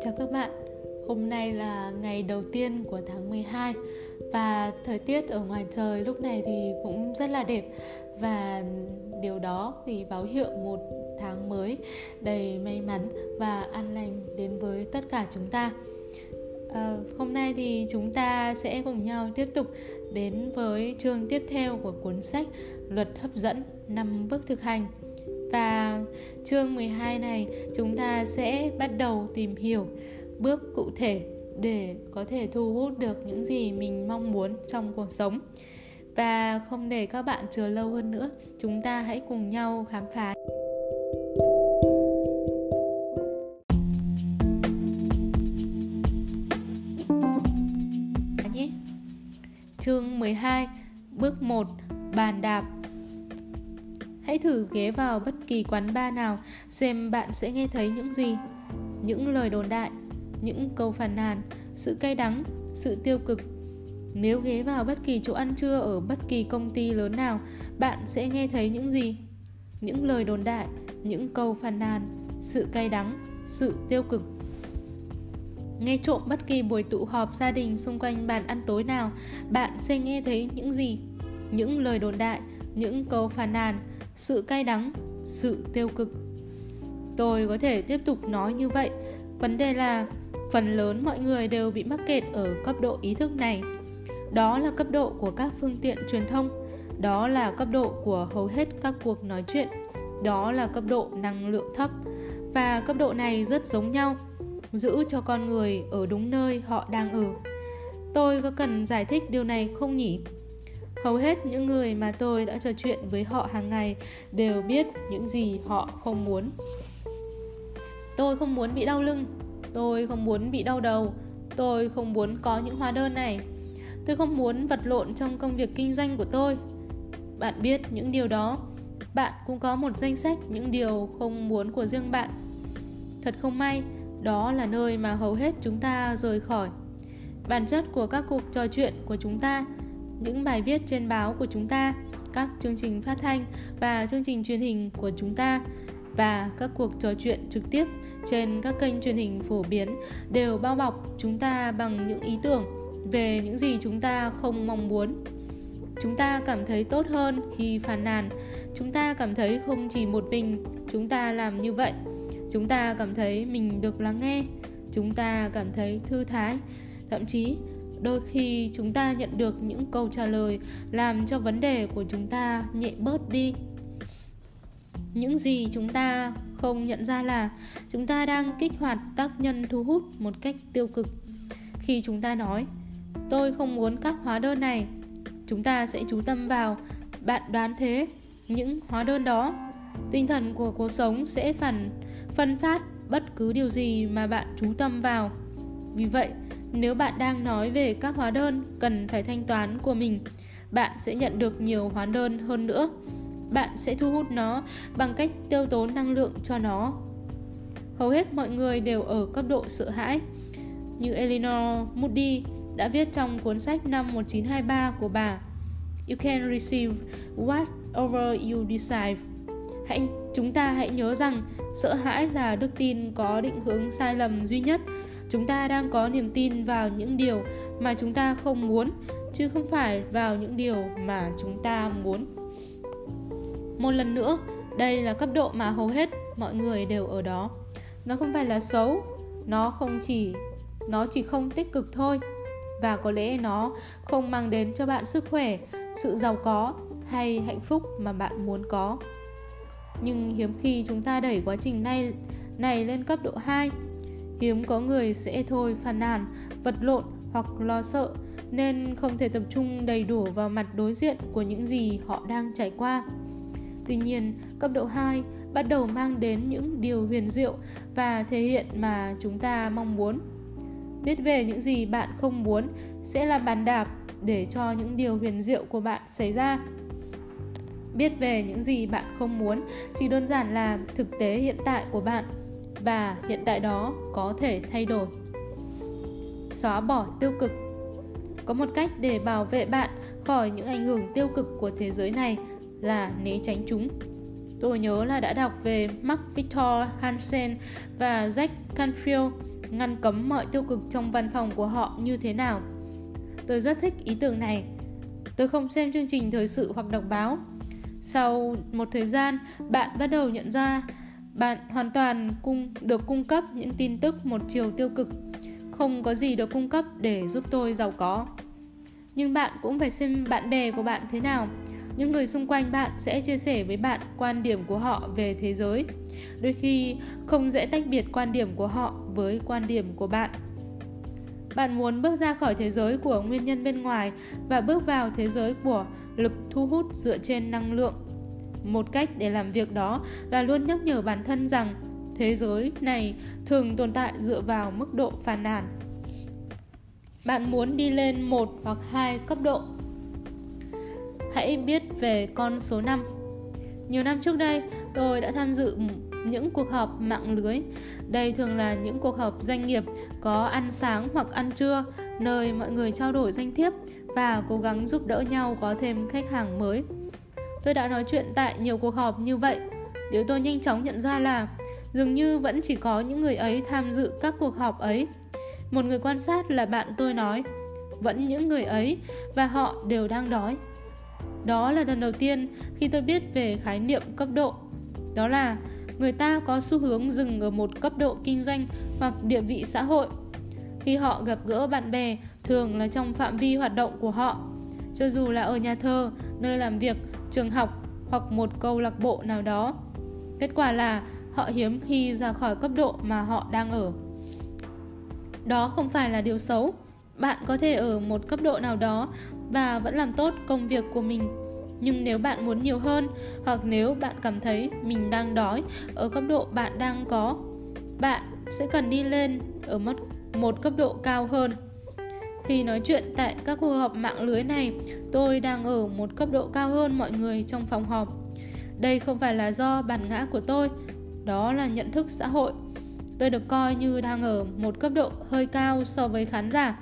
Chào các bạn, hôm nay là ngày đầu tiên của tháng 12 Và thời tiết ở ngoài trời lúc này thì cũng rất là đẹp. Và điều đó thì báo hiệu một tháng mới đầy may mắn và an lành đến với tất cả chúng ta. À, Hôm nay thì chúng ta sẽ cùng nhau tiếp tục đến với chương tiếp theo của cuốn sách Luật hấp dẫn năm bước thực hành và chương 12 này chúng ta sẽ bắt đầu tìm hiểu bước cụ thể để có thể thu hút được những gì mình mong muốn trong cuộc sống. Và không để các bạn chờ lâu hơn nữa, chúng ta hãy cùng nhau khám phá. Chương 12 Bước 1 Bàn đạp Hãy thử ghé vào bất kỳ quán bar nào xem bạn sẽ nghe thấy những gì. Những lời đồn đại, những câu phàn nàn, sự cay đắng, sự tiêu cực. Nếu ghé vào bất kỳ chỗ ăn trưa ở bất kỳ công ty lớn nào, bạn sẽ nghe thấy những gì? Những lời đồn đại, những câu phàn nàn, sự cay đắng, sự tiêu cực. Nghe trộm bất kỳ buổi tụ họp gia đình xung quanh bàn ăn tối nào, bạn sẽ nghe thấy những gì? Những lời đồn đại, những câu phàn nàn, sự cay đắng, sự tiêu cực. Tôi có thể tiếp tục nói như vậy. Vấn đề là phần lớn mọi người đều bị mắc kẹt ở cấp độ ý thức này. Đó là cấp độ của các phương tiện truyền thông, đó là cấp độ của hầu hết các cuộc nói chuyện, đó là cấp độ năng lượng thấp và cấp độ này rất giống nhau, giữ cho con người ở đúng nơi họ đang ở. Tôi có cần giải thích điều này không nhỉ? Hầu hết những người mà tôi đã trò chuyện với họ hàng ngày đều biết những gì họ không muốn. Tôi không muốn bị đau lưng, tôi không muốn bị đau đầu, tôi không muốn có những hóa đơn này. Tôi không muốn vật lộn trong công việc kinh doanh của tôi. Bạn biết những điều đó, bạn cũng có một danh sách những điều không muốn của riêng bạn. Thật không may, đó là nơi mà hầu hết chúng ta rời khỏi. Bản chất của các cuộc trò chuyện của chúng ta những bài viết trên báo của chúng ta, các chương trình phát thanh và chương trình truyền hình của chúng ta và các cuộc trò chuyện trực tiếp trên các kênh truyền hình phổ biến đều bao bọc chúng ta bằng những ý tưởng về những gì chúng ta không mong muốn. Chúng ta cảm thấy tốt hơn khi phàn nàn, chúng ta cảm thấy không chỉ một mình chúng ta làm như vậy. Chúng ta cảm thấy mình được lắng nghe, chúng ta cảm thấy thư thái, thậm chí đôi khi chúng ta nhận được những câu trả lời làm cho vấn đề của chúng ta nhẹ bớt đi. Những gì chúng ta không nhận ra là chúng ta đang kích hoạt tác nhân thu hút một cách tiêu cực. Khi chúng ta nói, tôi không muốn các hóa đơn này, chúng ta sẽ chú tâm vào bạn đoán thế. Những hóa đơn đó, tinh thần của cuộc sống sẽ phản, phân phát bất cứ điều gì mà bạn chú tâm vào. Vì vậy nếu bạn đang nói về các hóa đơn cần phải thanh toán của mình, bạn sẽ nhận được nhiều hóa đơn hơn nữa. Bạn sẽ thu hút nó bằng cách tiêu tốn năng lượng cho nó. Hầu hết mọi người đều ở cấp độ sợ hãi. Như Eleanor Moody đã viết trong cuốn sách năm 1923 của bà You can receive whatever you decide. Hãy chúng ta hãy nhớ rằng sợ hãi là đức tin có định hướng sai lầm duy nhất chúng ta đang có niềm tin vào những điều mà chúng ta không muốn, chứ không phải vào những điều mà chúng ta muốn. Một lần nữa, đây là cấp độ mà hầu hết mọi người đều ở đó. Nó không phải là xấu, nó không chỉ, nó chỉ không tích cực thôi. Và có lẽ nó không mang đến cho bạn sức khỏe, sự giàu có hay hạnh phúc mà bạn muốn có. Nhưng hiếm khi chúng ta đẩy quá trình này này lên cấp độ 2 Hiếm có người sẽ thôi phàn nàn, vật lộn hoặc lo sợ nên không thể tập trung đầy đủ vào mặt đối diện của những gì họ đang trải qua. Tuy nhiên, cấp độ 2 bắt đầu mang đến những điều huyền diệu và thể hiện mà chúng ta mong muốn. Biết về những gì bạn không muốn sẽ là bàn đạp để cho những điều huyền diệu của bạn xảy ra. Biết về những gì bạn không muốn chỉ đơn giản là thực tế hiện tại của bạn và hiện tại đó có thể thay đổi xóa bỏ tiêu cực có một cách để bảo vệ bạn khỏi những ảnh hưởng tiêu cực của thế giới này là né tránh chúng tôi nhớ là đã đọc về Mark Victor Hansen và Jack Canfield ngăn cấm mọi tiêu cực trong văn phòng của họ như thế nào. Tôi rất thích ý tưởng này. Tôi không xem chương trình thời sự hoặc đọc báo. Sau một thời gian, bạn bắt đầu nhận ra bạn hoàn toàn cung, được cung cấp những tin tức một chiều tiêu cực. Không có gì được cung cấp để giúp tôi giàu có. Nhưng bạn cũng phải xem bạn bè của bạn thế nào. Những người xung quanh bạn sẽ chia sẻ với bạn quan điểm của họ về thế giới. Đôi khi, không dễ tách biệt quan điểm của họ với quan điểm của bạn. Bạn muốn bước ra khỏi thế giới của nguyên nhân bên ngoài và bước vào thế giới của lực thu hút dựa trên năng lượng. Một cách để làm việc đó là luôn nhắc nhở bản thân rằng thế giới này thường tồn tại dựa vào mức độ phàn nàn. Bạn muốn đi lên một hoặc hai cấp độ. Hãy biết về con số 5. Nhiều năm trước đây, tôi đã tham dự những cuộc họp mạng lưới. Đây thường là những cuộc họp doanh nghiệp có ăn sáng hoặc ăn trưa, nơi mọi người trao đổi danh thiếp và cố gắng giúp đỡ nhau có thêm khách hàng mới. Tôi đã nói chuyện tại nhiều cuộc họp như vậy. Điều tôi nhanh chóng nhận ra là dường như vẫn chỉ có những người ấy tham dự các cuộc họp ấy. Một người quan sát là bạn tôi nói, vẫn những người ấy và họ đều đang đói. Đó là lần đầu tiên khi tôi biết về khái niệm cấp độ. Đó là người ta có xu hướng dừng ở một cấp độ kinh doanh hoặc địa vị xã hội. Khi họ gặp gỡ bạn bè, thường là trong phạm vi hoạt động của họ, cho dù là ở nhà thờ, nơi làm việc, trường học hoặc một câu lạc bộ nào đó. Kết quả là họ hiếm khi ra khỏi cấp độ mà họ đang ở. Đó không phải là điều xấu. Bạn có thể ở một cấp độ nào đó và vẫn làm tốt công việc của mình nhưng nếu bạn muốn nhiều hơn hoặc nếu bạn cảm thấy mình đang đói ở cấp độ bạn đang có bạn sẽ cần đi lên ở một, một cấp độ cao hơn khi nói chuyện tại các cuộc họp mạng lưới này, tôi đang ở một cấp độ cao hơn mọi người trong phòng họp. Đây không phải là do bản ngã của tôi, đó là nhận thức xã hội. Tôi được coi như đang ở một cấp độ hơi cao so với khán giả.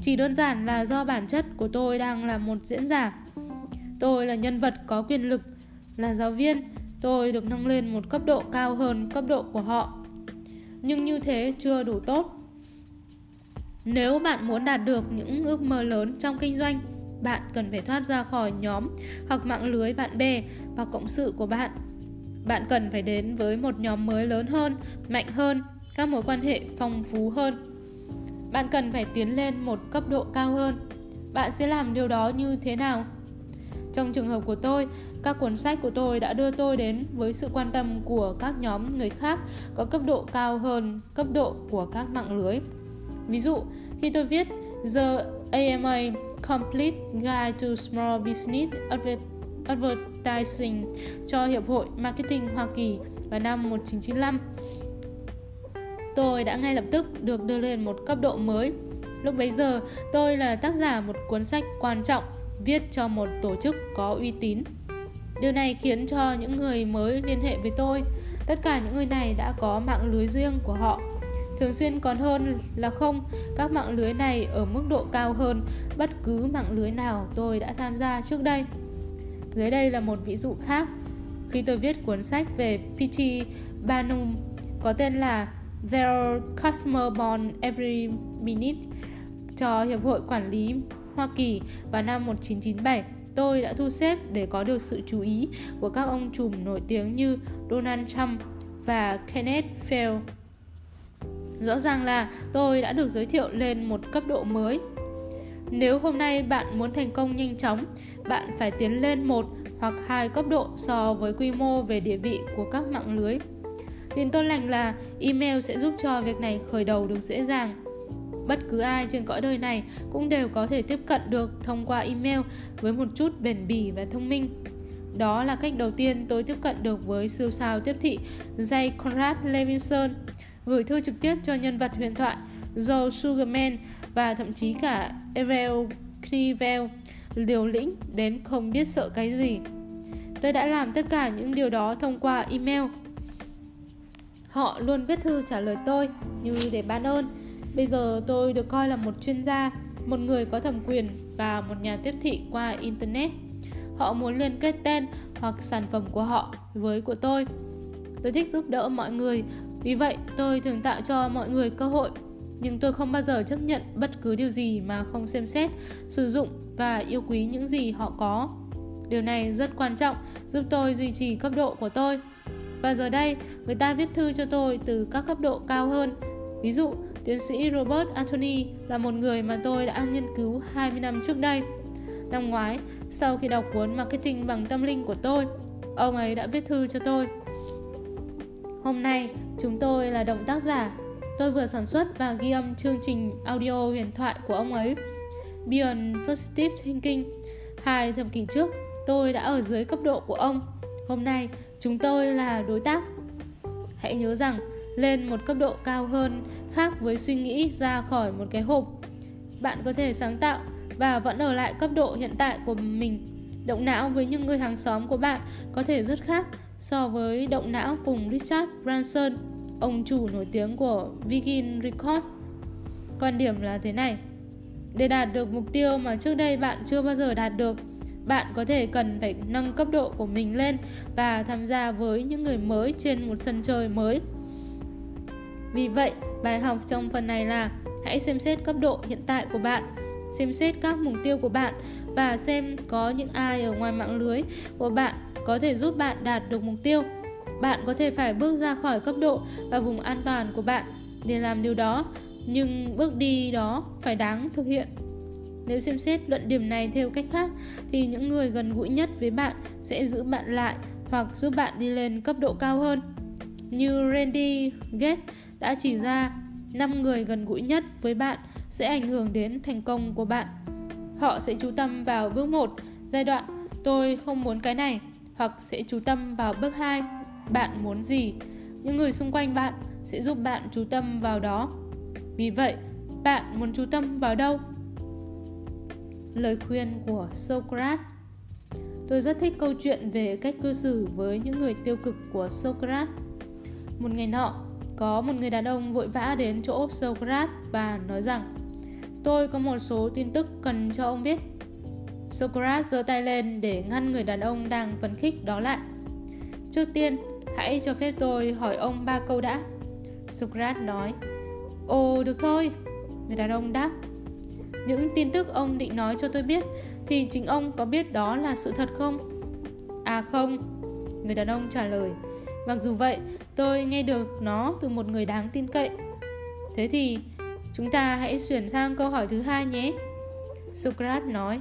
Chỉ đơn giản là do bản chất của tôi đang là một diễn giả. Tôi là nhân vật có quyền lực. Là giáo viên, tôi được nâng lên một cấp độ cao hơn cấp độ của họ. Nhưng như thế chưa đủ tốt nếu bạn muốn đạt được những ước mơ lớn trong kinh doanh, bạn cần phải thoát ra khỏi nhóm hoặc mạng lưới bạn bè và cộng sự của bạn. Bạn cần phải đến với một nhóm mới lớn hơn, mạnh hơn, các mối quan hệ phong phú hơn. Bạn cần phải tiến lên một cấp độ cao hơn. Bạn sẽ làm điều đó như thế nào? Trong trường hợp của tôi, các cuốn sách của tôi đã đưa tôi đến với sự quan tâm của các nhóm người khác có cấp độ cao hơn cấp độ của các mạng lưới ví dụ khi tôi viết The AMA Complete Guide to Small Business Advertising cho Hiệp hội Marketing Hoa Kỳ vào năm 1995 tôi đã ngay lập tức được đưa lên một cấp độ mới. Lúc bấy giờ, tôi là tác giả một cuốn sách quan trọng viết cho một tổ chức có uy tín. Điều này khiến cho những người mới liên hệ với tôi, tất cả những người này đã có mạng lưới riêng của họ. Thường xuyên còn hơn là không, các mạng lưới này ở mức độ cao hơn bất cứ mạng lưới nào tôi đã tham gia trước đây. Dưới đây là một ví dụ khác. Khi tôi viết cuốn sách về pt banum có tên là Their Customer Bond Every Minute cho Hiệp hội Quản lý Hoa Kỳ vào năm 1997 tôi đã thu xếp để có được sự chú ý của các ông trùm nổi tiếng như Donald Trump và Kenneth Feld. Rõ ràng là tôi đã được giới thiệu lên một cấp độ mới. Nếu hôm nay bạn muốn thành công nhanh chóng, bạn phải tiến lên một hoặc hai cấp độ so với quy mô về địa vị của các mạng lưới. Tin tốt lành là email sẽ giúp cho việc này khởi đầu được dễ dàng. Bất cứ ai trên cõi đời này cũng đều có thể tiếp cận được thông qua email với một chút bền bỉ và thông minh. Đó là cách đầu tiên tôi tiếp cận được với siêu sao tiếp thị Jay Conrad Levinson, gửi thư trực tiếp cho nhân vật huyền thoại Joe Sugarman và thậm chí cả Evel Knievel, liều lĩnh đến không biết sợ cái gì. Tôi đã làm tất cả những điều đó thông qua email Họ luôn viết thư trả lời tôi như để ban ơn. Bây giờ tôi được coi là một chuyên gia, một người có thẩm quyền và một nhà tiếp thị qua Internet. Họ muốn liên kết tên hoặc sản phẩm của họ với của tôi. Tôi thích giúp đỡ mọi người vì vậy, tôi thường tạo cho mọi người cơ hội, nhưng tôi không bao giờ chấp nhận bất cứ điều gì mà không xem xét, sử dụng và yêu quý những gì họ có. Điều này rất quan trọng, giúp tôi duy trì cấp độ của tôi. Và giờ đây, người ta viết thư cho tôi từ các cấp độ cao hơn. Ví dụ, tiến sĩ Robert Anthony là một người mà tôi đã nghiên cứu 20 năm trước đây. Năm ngoái, sau khi đọc cuốn Marketing bằng tâm linh của tôi, ông ấy đã viết thư cho tôi. Hôm nay, chúng tôi là động tác giả. Tôi vừa sản xuất và ghi âm chương trình audio huyền thoại của ông ấy, Beyond Positive Thinking. Hai thập kỷ trước, tôi đã ở dưới cấp độ của ông. Hôm nay, chúng tôi là đối tác. Hãy nhớ rằng, lên một cấp độ cao hơn khác với suy nghĩ ra khỏi một cái hộp. Bạn có thể sáng tạo và vẫn ở lại cấp độ hiện tại của mình. Động não với những người hàng xóm của bạn có thể rất khác so với động não cùng Richard Branson, ông chủ nổi tiếng của Virgin Records. Quan điểm là thế này, để đạt được mục tiêu mà trước đây bạn chưa bao giờ đạt được, bạn có thể cần phải nâng cấp độ của mình lên và tham gia với những người mới trên một sân chơi mới. Vì vậy, bài học trong phần này là hãy xem xét cấp độ hiện tại của bạn xem xét các mục tiêu của bạn và xem có những ai ở ngoài mạng lưới của bạn có thể giúp bạn đạt được mục tiêu. Bạn có thể phải bước ra khỏi cấp độ và vùng an toàn của bạn để làm điều đó, nhưng bước đi đó phải đáng thực hiện. Nếu xem xét luận điểm này theo cách khác thì những người gần gũi nhất với bạn sẽ giữ bạn lại hoặc giúp bạn đi lên cấp độ cao hơn. Như Randy Gates đã chỉ ra, 5 người gần gũi nhất với bạn sẽ ảnh hưởng đến thành công của bạn. Họ sẽ chú tâm vào bước 1, giai đoạn tôi không muốn cái này, hoặc sẽ chú tâm vào bước 2, bạn muốn gì. Những người xung quanh bạn sẽ giúp bạn chú tâm vào đó. Vì vậy, bạn muốn chú tâm vào đâu? Lời khuyên của Socrates Tôi rất thích câu chuyện về cách cư xử với những người tiêu cực của Socrates. Một ngày nọ, có một người đàn ông vội vã đến chỗ Socrates và nói rằng Tôi có một số tin tức cần cho ông biết. Socrates giơ tay lên để ngăn người đàn ông đang phấn khích đó lại. Trước tiên, hãy cho phép tôi hỏi ông ba câu đã. Socrates nói. Ồ, được thôi. Người đàn ông đáp. Những tin tức ông định nói cho tôi biết thì chính ông có biết đó là sự thật không? À không, người đàn ông trả lời. Mặc dù vậy, tôi nghe được nó từ một người đáng tin cậy. Thế thì Chúng ta hãy chuyển sang câu hỏi thứ hai nhé. Socrates nói,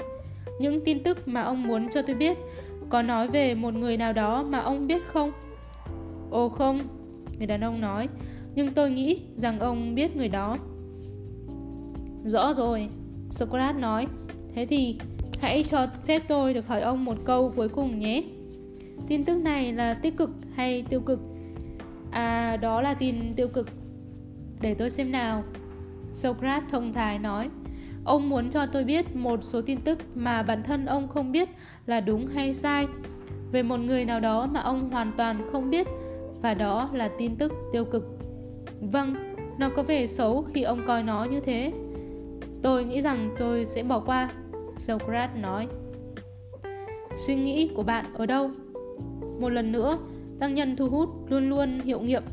những tin tức mà ông muốn cho tôi biết có nói về một người nào đó mà ông biết không? Ồ không, người đàn ông nói, nhưng tôi nghĩ rằng ông biết người đó. Rõ rồi, Socrates nói, thế thì hãy cho phép tôi được hỏi ông một câu cuối cùng nhé. Tin tức này là tích cực hay tiêu cực? À, đó là tin tiêu cực. Để tôi xem nào. Socrates thông thái nói, ông muốn cho tôi biết một số tin tức mà bản thân ông không biết là đúng hay sai về một người nào đó mà ông hoàn toàn không biết và đó là tin tức tiêu cực. Vâng, nó có vẻ xấu khi ông coi nó như thế. Tôi nghĩ rằng tôi sẽ bỏ qua, Socrates nói. Suy nghĩ của bạn ở đâu? Một lần nữa, tăng nhân thu hút luôn luôn hiệu nghiệm.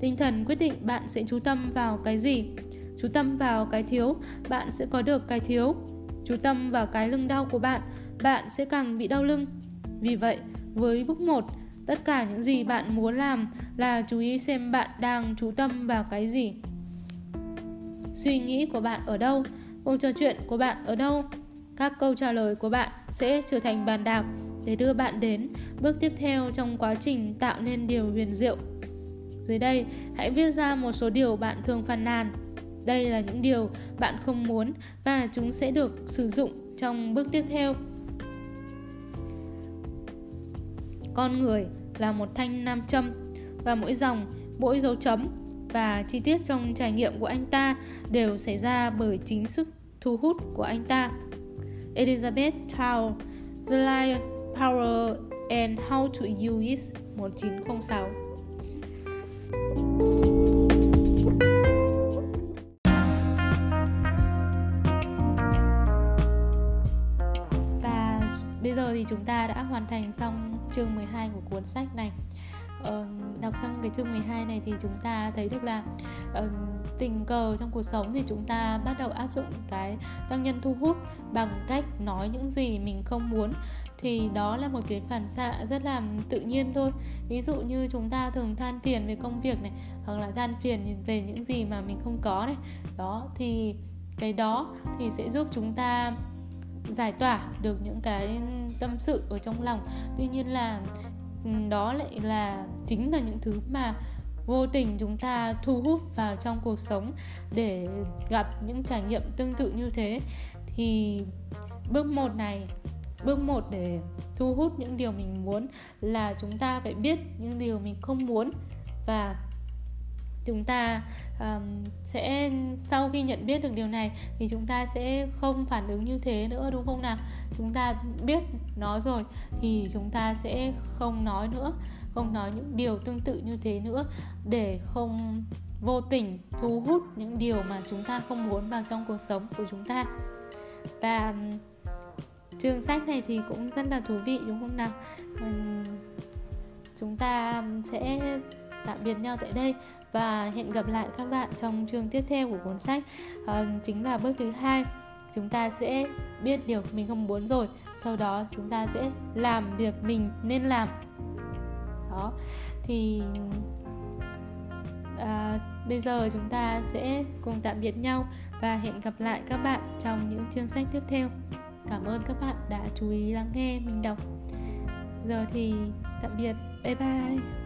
Tinh thần quyết định bạn sẽ chú tâm vào cái gì chú tâm vào cái thiếu, bạn sẽ có được cái thiếu. Chú tâm vào cái lưng đau của bạn bạn sẽ càng bị đau lưng. Vì vậy, với bước 1 tất cả những gì bạn muốn làm là chú ý xem bạn đang chú tâm vào cái gì. Suy nghĩ của bạn ở đâu? Cuộc trò chuyện của bạn ở đâu? Các câu trả lời của bạn sẽ trở thành bàn đạp để đưa bạn đến bước tiếp theo trong quá trình tạo nên điều huyền diệu. Dưới đây, hãy viết ra một số điều bạn thường phàn nàn đây là những điều bạn không muốn và chúng sẽ được sử dụng trong bước tiếp theo. Con người là một thanh nam châm và mỗi dòng, mỗi dấu chấm và chi tiết trong trải nghiệm của anh ta đều xảy ra bởi chính sức thu hút của anh ta. Elizabeth Tow, The Life, Power and How to Use It 1906 chúng ta đã hoàn thành xong chương 12 của cuốn sách này. Ờ, đọc xong cái chương 12 này thì chúng ta thấy được là uh, tình cờ trong cuộc sống thì chúng ta bắt đầu áp dụng cái tăng nhân thu hút bằng cách nói những gì mình không muốn. Thì đó là một cái phản xạ rất là tự nhiên thôi. Ví dụ như chúng ta thường than phiền về công việc này hoặc là than phiền về những gì mà mình không có này. Đó thì cái đó thì sẽ giúp chúng ta giải tỏa được những cái tâm sự ở trong lòng. Tuy nhiên là ừ, đó lại là chính là những thứ mà vô tình chúng ta thu hút vào trong cuộc sống để gặp những trải nghiệm tương tự như thế. Thì bước một này, bước một để thu hút những điều mình muốn là chúng ta phải biết những điều mình không muốn và chúng ta um, sẽ sau khi nhận biết được điều này thì chúng ta sẽ không phản ứng như thế nữa đúng không nào? Chúng ta biết nó rồi thì chúng ta sẽ không nói nữa không nói những điều tương tự như thế nữa để không vô tình thu hút những điều mà chúng ta không muốn vào trong cuộc sống của chúng ta. Và chương sách này thì cũng rất là thú vị đúng không nào? Chúng ta sẽ tạm biệt nhau tại đây và hẹn gặp lại các bạn trong chương tiếp theo của cuốn sách. À, chính là bước thứ hai. Chúng ta sẽ biết điều mình không muốn rồi. Sau đó chúng ta sẽ làm việc mình nên làm. Đó. Thì à, bây giờ chúng ta sẽ cùng tạm biệt nhau và hẹn gặp lại các bạn trong những chương sách tiếp theo. Cảm ơn các bạn đã chú ý lắng nghe mình đọc. Giờ thì tạm biệt. Bye bye.